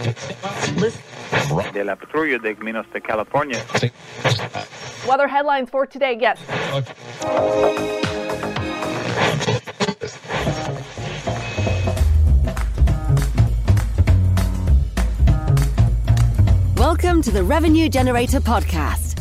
De la patrulla de Caminos de California. Weather headlines for today. Yes. Welcome to the Revenue Generator Podcast,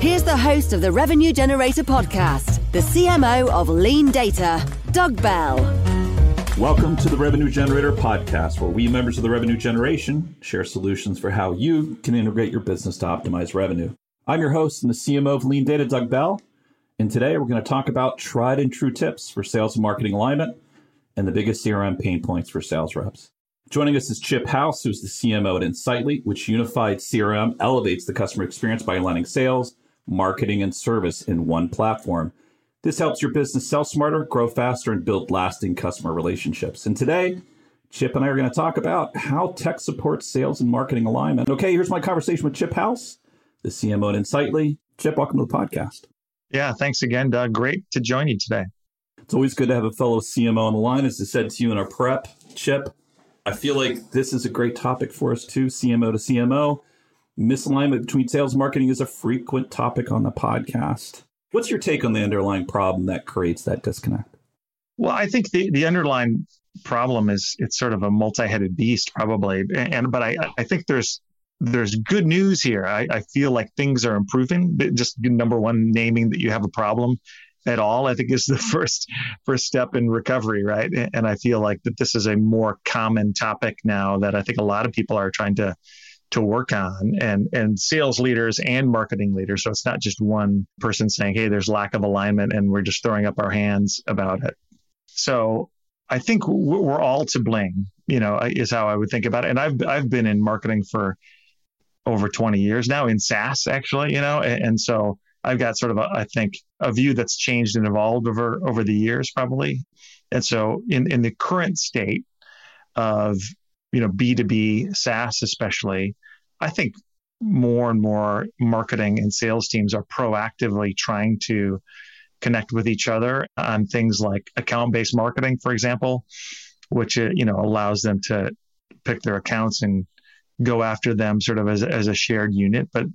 Here's the host of the Revenue Generator podcast, the CMO of LeanData, Doug Bell. Welcome to the Revenue Generator podcast, where we, members of the revenue generation, share solutions for how you can integrate your business to optimize revenue. I'm your host and the CMO of LeanData, Doug Bell. And today we're going to talk about tried and true tips for sales and marketing alignment and the biggest CRM pain points for sales reps. Joining us is Chip House, who's the CMO at Insightly, which unified CRM elevates the customer experience by aligning sales, marketing, and service in one platform. This helps your business sell smarter, grow faster, and build lasting customer relationships. And today, Chip and I are going to talk about how tech supports sales and marketing alignment. Okay, here's my conversation with Chip House, the CMO at Insightly. Chip, welcome to the podcast. Yeah, thanks again, Doug. Great to join you today. It's always good to have a fellow CMO on the line. As I said to you in our prep, Chip, I feel like this is a great topic for us too, CMO to CMO. Misalignment between sales and marketing is a frequent topic on the podcast. What's your take on the underlying problem that creates that disconnect? Well, I think the, the underlying problem is it's sort of a multi-headed beast, probably. And but I, I think there's there's good news here. I, I feel like things are improving. Just number one, naming that you have a problem at all, I think is the first first step in recovery, right? And I feel like that this is a more common topic now that I think a lot of people are trying to to work on and and sales leaders and marketing leaders. So it's not just one person saying hey there's lack of alignment and we're just throwing up our hands about it. So i think we're all to blame you know is how i would think about it. And i've i've been in marketing for over 20 years now in SaaS actually you know and, and so I've got sort of a, I think a view that's changed and evolved over over the years probably. And so in in the current state of you know B2B SaaS especially, I think more and more marketing and sales teams are proactively trying to connect with each other on things like account-based marketing for example, which uh, you know allows them to pick their accounts and go after them sort of as, as a shared unit. But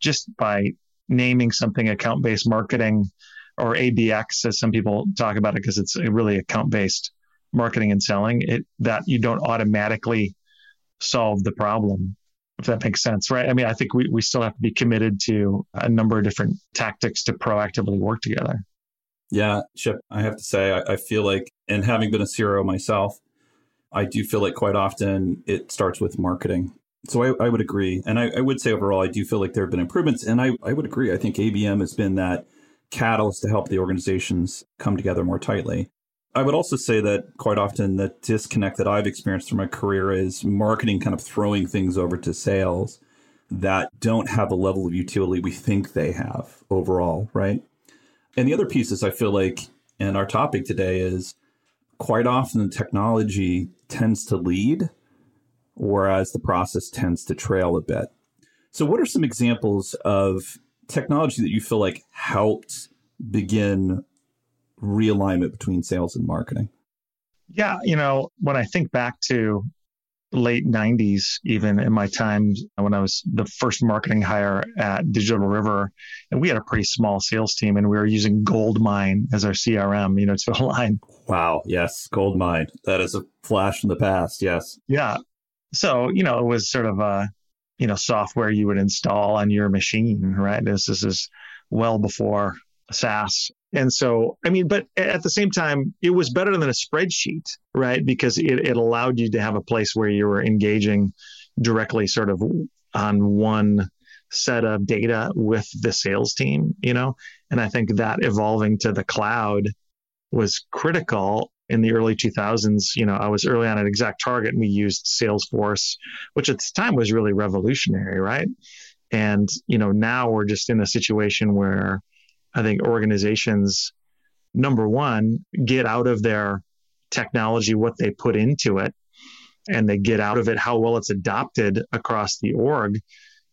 just by naming something account based marketing or ABX, as some people talk about it, because it's really account based marketing and selling, it, that you don't automatically solve the problem, if that makes sense, right? I mean, I think we, we still have to be committed to a number of different tactics to proactively work together. Yeah, Chip, I have to say, I, I feel like, and having been a CRO myself, I do feel like quite often it starts with marketing so I, I, would agree. And I, I, would say overall, I do feel like there have been improvements. And I, I would agree. I think ABM has been that catalyst to help the organizations come together more tightly. I would also say that quite often the disconnect that I've experienced through my career is marketing kind of throwing things over to sales that don't have the level of utility we think they have overall, right? And the other piece is I feel like, and our topic today is quite often the technology tends to lead whereas the process tends to trail a bit. So, what are some examples of technology that you feel like helped begin realignment between sales and marketing? Yeah, you know, when I think back to late 90s, even in my time when I was the first marketing hire at Digital River, and we had a pretty small sales team and we were using Goldmine as our CRM, you know, to align. Wow. Yes. Goldmine. That is a flash in the past. Yes. Yeah. So, you know, it was sort of a, you know, software you would install on your machine, right? This, this is well before SaaS. And so, I mean, but at the same time, it was better than a spreadsheet, right? Because it, it allowed you to have a place where you were engaging directly sort of on one set of data with the sales team, you know? And I think that evolving to the cloud was critical in the early 2000s, you know, I was early on at ExactTarget and we used Salesforce, which at the time was really revolutionary, right? And, you know, now we're just in a situation where I think organizations, number one, get out of their technology what they put into it and they get out of it how well it's adopted across the org.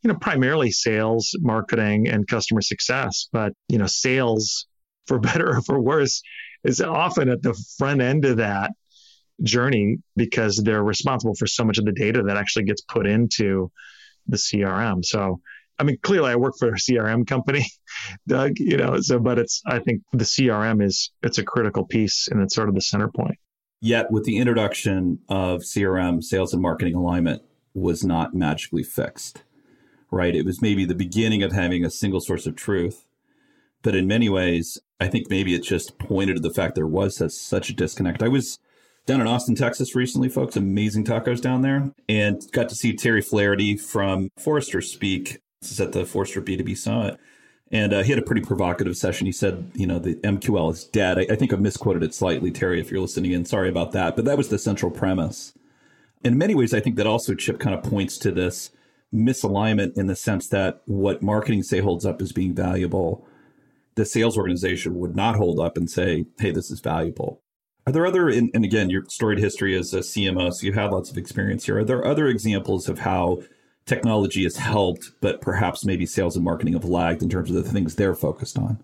You know primarily sales marketing and customer success but you know sales for better or for worse is often at the front end of that journey because they're responsible for so much of the data that actually gets put into the crm so I mean, clearly I work for a CRM company, Doug, you know, so, but it's, I think the CRM is, it's a critical piece and it's sort of the center point. Yet, with the introduction of CRM, sales and marketing alignment was not magically fixed, right? It was maybe the beginning of having a single source of truth. But in many ways, I think maybe it just pointed to the fact there was such a disconnect. I was down in Austin, Texas recently, folks, amazing tacos down there, and got to see Terry Flaherty from Forrester speak. This is at the Forrester B2B Summit. And uh, he had a pretty provocative session. He said, you know, the MQL is dead. I, I think I misquoted it slightly, Terry, if you're listening in. Sorry about that. But that was the central premise. In many ways, I think that also Chip kind of points to this misalignment in the sense that what marketing say holds up as being valuable, the sales organization would not hold up and say, hey, this is valuable. Are there other, and, and again, your storied history as a CMO, so you have had lots of experience here. Are there other examples of how technology has helped, but perhaps maybe sales and marketing have lagged in terms of the things they're focused on?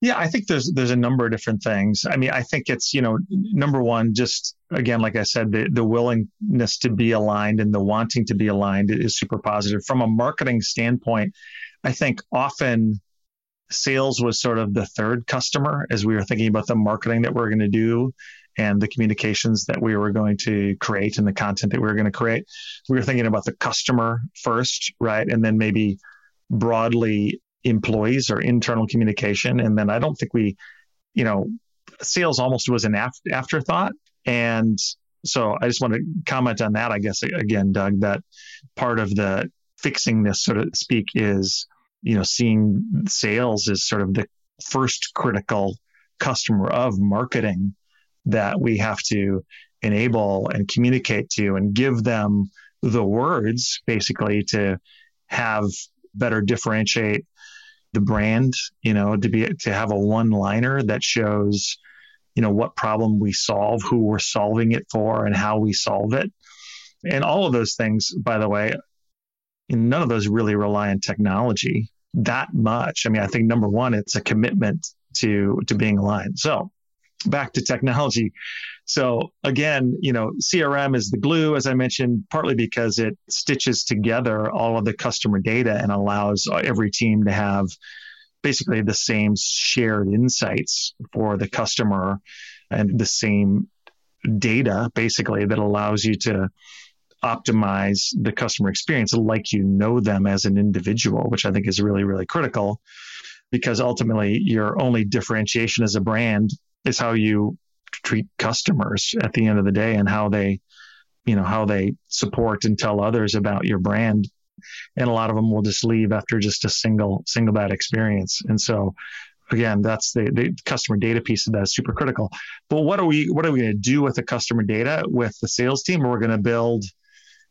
Yeah, I think there's there's a number of different things. I mean, I think it's you know number one, just again, like I said, the the willingness to be aligned and the wanting to be aligned is super positive. From a marketing standpoint, I think often sales was sort of the third customer as we were thinking about the marketing that we're going to do and the communications that we were going to create and the content that we were going to create. We were thinking about the customer first, right? And then maybe broadly employees or internal communication. And then I don't think we, you know, sales almost was an after, afterthought. And so I just want to comment on that, I guess, again, Doug, that part of the fixing this, so to speak, is, you know, seeing sales as sort of the first critical customer of marketing that we have to enable and communicate to and give them the words basically to have better differentiate the brand, you know, to be to have a one liner that shows, you know, what problem we solve, who we're solving it for, and how we solve it. And all of those things, by the way, none of those really rely on technology that much. I mean, I think number one, it's a commitment to to being aligned. So back to technology. So again, you know, CRM is the glue, as I mentioned, partly because it stitches together all of the customer data and allows every team to have basically the same shared insights for the customer and the same data basically that allows you to optimize the customer experience like you know them as an individual, which I think is really, really critical because ultimately your only differentiation as a brand is how you treat customers at the end of the day and how they you know how they support and tell others about your brand. And a lot of them will just leave after just a single single bad experience. And so again that's the, the customer data piece of that is super critical. But what are we what are we going to do with the customer data with the sales team? We're going to build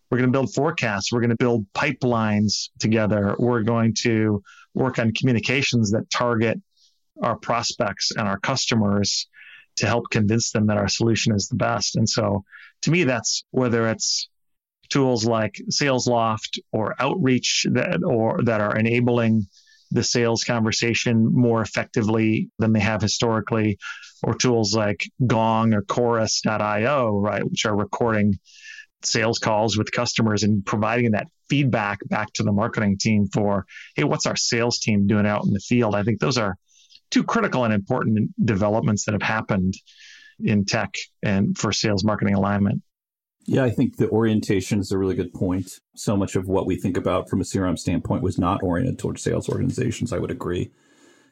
we're going to build forecasts. We're going to build pipelines together. We're going to work on communications that target our prospects and our customers to help convince them that our solution is the best. And so to me, that's whether it's tools like SalesLoft or Outreach that or that are enabling the sales conversation more effectively than they have historically, or tools like Gong or Chorus.io, right, which are recording sales calls with customers and providing that feedback back to the marketing team for, hey, what's our sales team doing out in the field? I think those are two critical and important developments that have happened in tech and for sales marketing alignment. Yeah, I think the orientation is a really good point. So much of what we think about from a CRM standpoint was not oriented towards sales organizations. I would agree.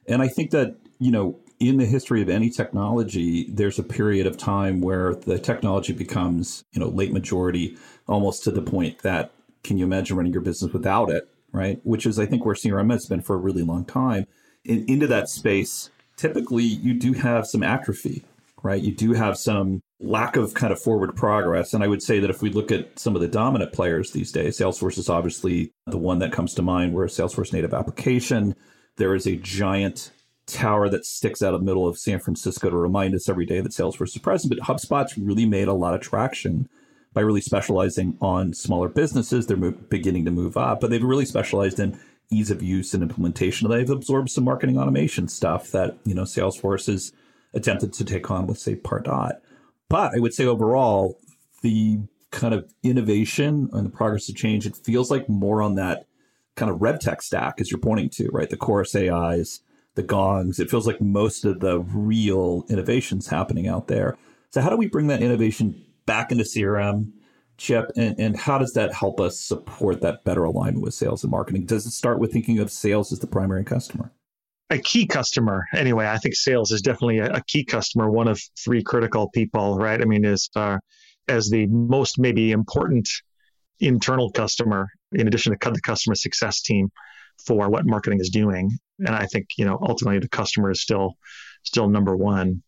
And I think that, you know, in the history of any technology, there's a period of time where the technology becomes, you know, late majority, almost to the point that can you imagine running your business without it, right? Which is, I think, where CRM has been for a really long time in, into that space, typically you do have some atrophy, right? You do have some lack of kind of forward progress. And I would say that if we look at some of the dominant players these days, Salesforce is obviously the one that comes to mind. We're a Salesforce native application. There is a giant tower that sticks out of the middle of San Francisco to remind us every day that Salesforce is present. But HubSpot's really made a lot of traction by really specializing on smaller businesses. They're mo- beginning to move up, but they've really specialized in ease of use and implementation. They've absorbed some marketing automation stuff that you know Salesforce has attempted to take on with say Pardot. But I would say overall, the kind of innovation and the progress of change, it feels like more on that kind of RevTech stack as you're pointing to, right? The chorus AIs, the gongs. It feels like most of the real innovations happening out there. So how do we bring that innovation back into CRM, Chip, and, and how does that help us support that better alignment with sales and marketing? Does it start with thinking of sales as the primary customer? a key customer. Anyway i think sales is definitely a, a, key customer one of three critical people right? I mean is uh, as the most maybe important internal customer in addition to the customer success team for what marketing is doing. And i think you know ultimately the customer is still still number one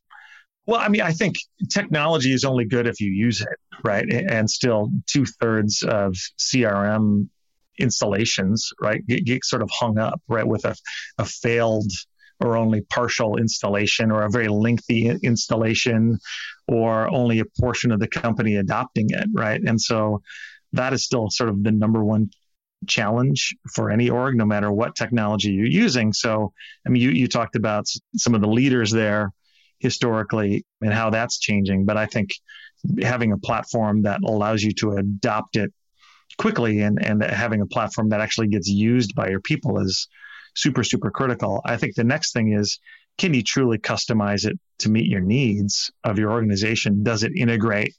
well i mean i think technology is only good if you use it right and still two-thirds of crm installations, right, get, get sort of hung up, right, with a, a failed or only partial installation or a very lengthy installation or only a portion of the company adopting it, right? And so that is still sort of the number one challenge for any org, no matter what technology you're using. So, I mean, you, you talked about some of the leaders there historically and how that's changing, but I think having a platform that allows you to adopt it quickly and, and having a platform that actually gets used by your people is super, super critical. I think the next thing is can you truly customize it to meet your needs of your organization? Does it integrate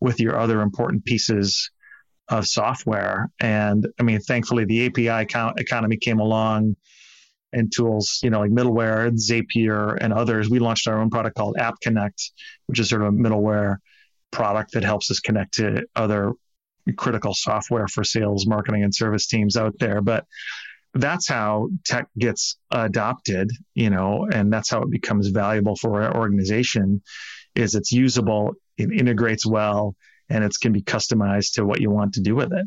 with your other important pieces of software? And I mean, thankfully, the API economy came along and tools, you know, like middleware, Zapier, and others. We launched our own product called App Connect, which is sort of a middleware product that helps us connect to other critical software for sales, marketing, and service teams out there. But that's how tech gets adopted, you know, and that's how it becomes valuable for our organization is it's usable, it integrates well, and it can be customized to what you want to do with it.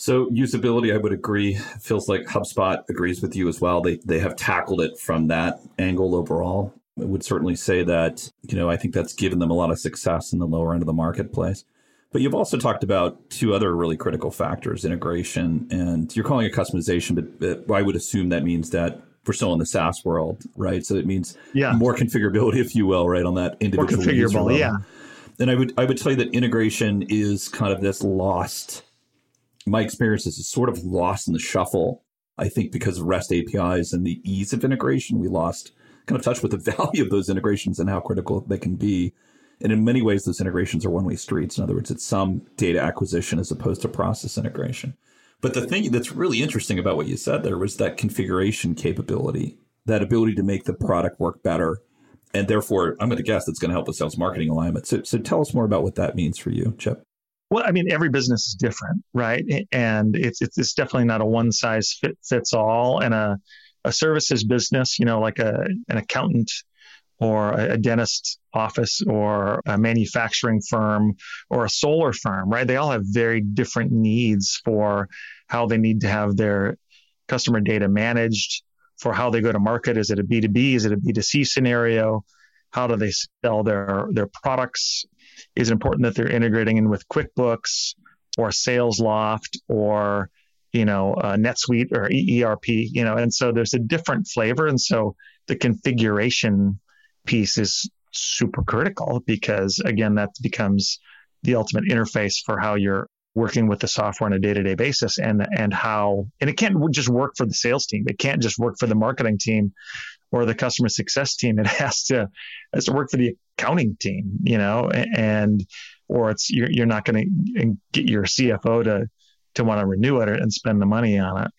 So usability, I would agree. Feels like HubSpot agrees with you as well. They they have tackled it from that angle overall. I would certainly say that, you know, I think that's given them a lot of success in the lower end of the marketplace. But you've also talked about two other really critical factors integration, and you're calling it customization, but, I would assume that means that we're still in the SaaS world, right? So it means yeah. more configurability, if you will, right, on that individual more configurable, yeah. And I would I would tell you that integration is kind of this lost. My experience is it's sort of lost in the shuffle. I think because of REST APIs and the ease of integration, we lost kind of touch with the value of those integrations and how critical they can be. And in many ways, those integrations are one way streets. In other words, it's some data acquisition as opposed to process integration. But the thing that's really interesting about what you said there was that configuration capability, that ability to make the product work better. And therefore, I'm going to guess that's going to help with sales marketing alignment. So, so tell us more about what that means for you, Chip. Well, I mean, every business is different, right? And it's it's, it's definitely not a one size fit, fits all. And a a services business, you know, like a an accountant or a dentist office or a manufacturing firm or a solar firm, right? They all have very different needs for how they need to have their customer data managed, for how they go to market. Is it a B2B? Is it a B2C scenario? How do they sell their, their products? Is important that they're integrating in with QuickBooks or SalesLoft or you know, uh, NetSuite or ERP, you know, and so there's a different flavor. And so the configuration piece is super critical because again, that becomes the ultimate interface for how you're working with the software on a day-to-day basis and and how and it can't just work for the sales team. It can't just work for the marketing team or the customer success team it has to has to work for the accounting team you know and or it's you're, you're not going to get your cfo to to want to renew it and spend the money on it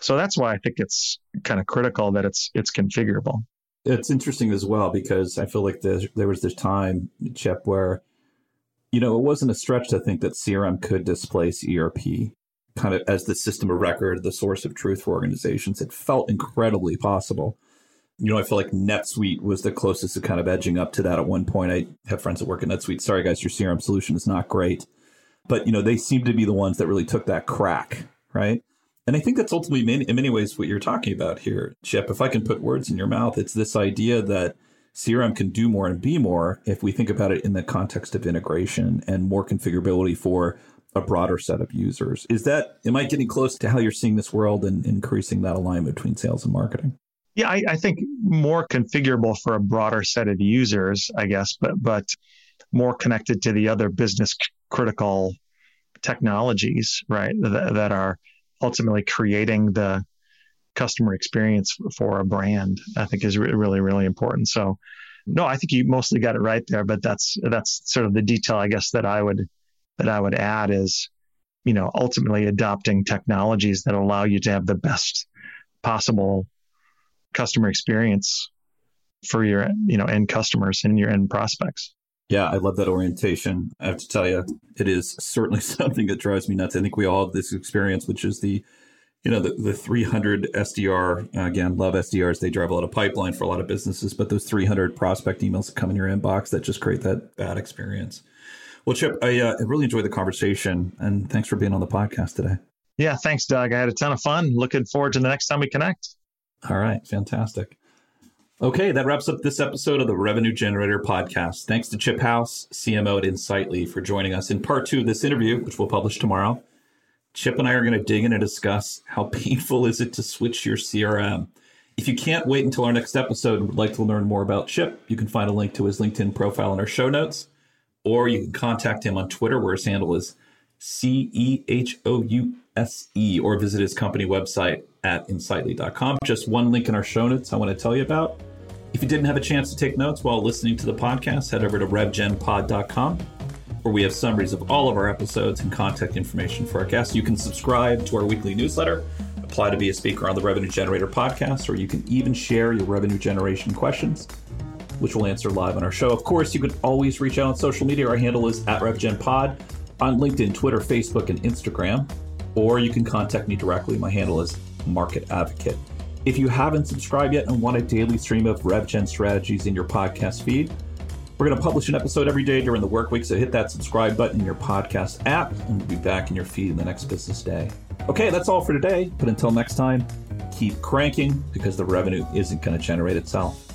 so that's why i think it's kind of critical that it's it's configurable it's interesting as well because I feel like there was this time, Chip, where, you know, it wasn't a stretch to think that CRM could displace ERP kind of as the system of record, the source of truth for organizations. It felt incredibly possible. You know, I feel like NetSuite was the closest to kind of edging up to that at one point. I have friends that work at NetSuite. Sorry, guys, your CRM solution is not great. But, you know, they seem to be the ones that really took that crack, right? And I think that's ultimately, in many ways, what you're talking about here, Chip. If I can put words in your mouth, it's this idea that CRM can do more and be more if we think about it in the context of integration and more configurability for a broader set of users. Is that, am I getting close to how you're seeing this world and increasing that alignment between sales and marketing? Yeah, I, I think more configurable for a broader set of users, I guess, but, but more connected to the other business critical technologies, right, that, that are ultimately creating the customer experience for a brand, I think is really, really important. So, no, I think you mostly got it right there, but that's that's sort of the detail, I guess, that I would that I would add is, you know, ultimately adopting technologies that allow you to have the best possible customer experience for your, you know, end customers and your end prospects. Yeah, I love that orientation. I have to tell you, it is certainly something that drives me nuts. I think we all have this experience, which is the, you know, the, the 300 SDR, again, love SDRs. They drive a lot of pipeline for a lot of businesses, but those 300 prospect emails that come in your inbox that just create that bad experience. Well, Chip, I, uh, I really enjoyed the conversation and thanks for being on the podcast today. Yeah, thanks, Doug. I had a ton of fun. Looking forward to the next time we connect. All right, fantastic. Okay, that wraps up this episode of the Revenue Generator podcast. Thanks to Chip House, CMO at Insightly, for joining us in part two of this interview, which we'll publish tomorrow. Chip and I are going to dig in and discuss how painful is it to switch your CRM. If you can't wait until our next episode and would like to learn more about Chip, you can find a link to his LinkedIn profile in our show notes, or you can contact him on Twitter, where his handle is C E H O U S E, or visit his company website at insightly.com. Just one link in our show notes I want to tell you about. If you didn't have a chance to take notes while listening to the podcast, head over to revgenpod.com where we have summaries of all of our episodes and contact information for our guests. You can subscribe to our weekly newsletter, apply to be a speaker on the Revenue Generator podcast, or you can even share your revenue generation questions, which we'll answer live on our show. Of course, you can always reach out on social media. Our handle is at RevGenPod on LinkedIn, Twitter, Facebook, and Instagram, or you can contact me directly. My handle is Market Advocate. If you haven't subscribed yet and want a daily stream of RevGen strategies in your podcast feed, we're going to publish an episode every day during the work week, so hit that subscribe button in your podcast app, and we'll be back in your feed in the next business day. Okay, that's all for today, but until next time, keep cranking because the revenue isn't going to generate itself.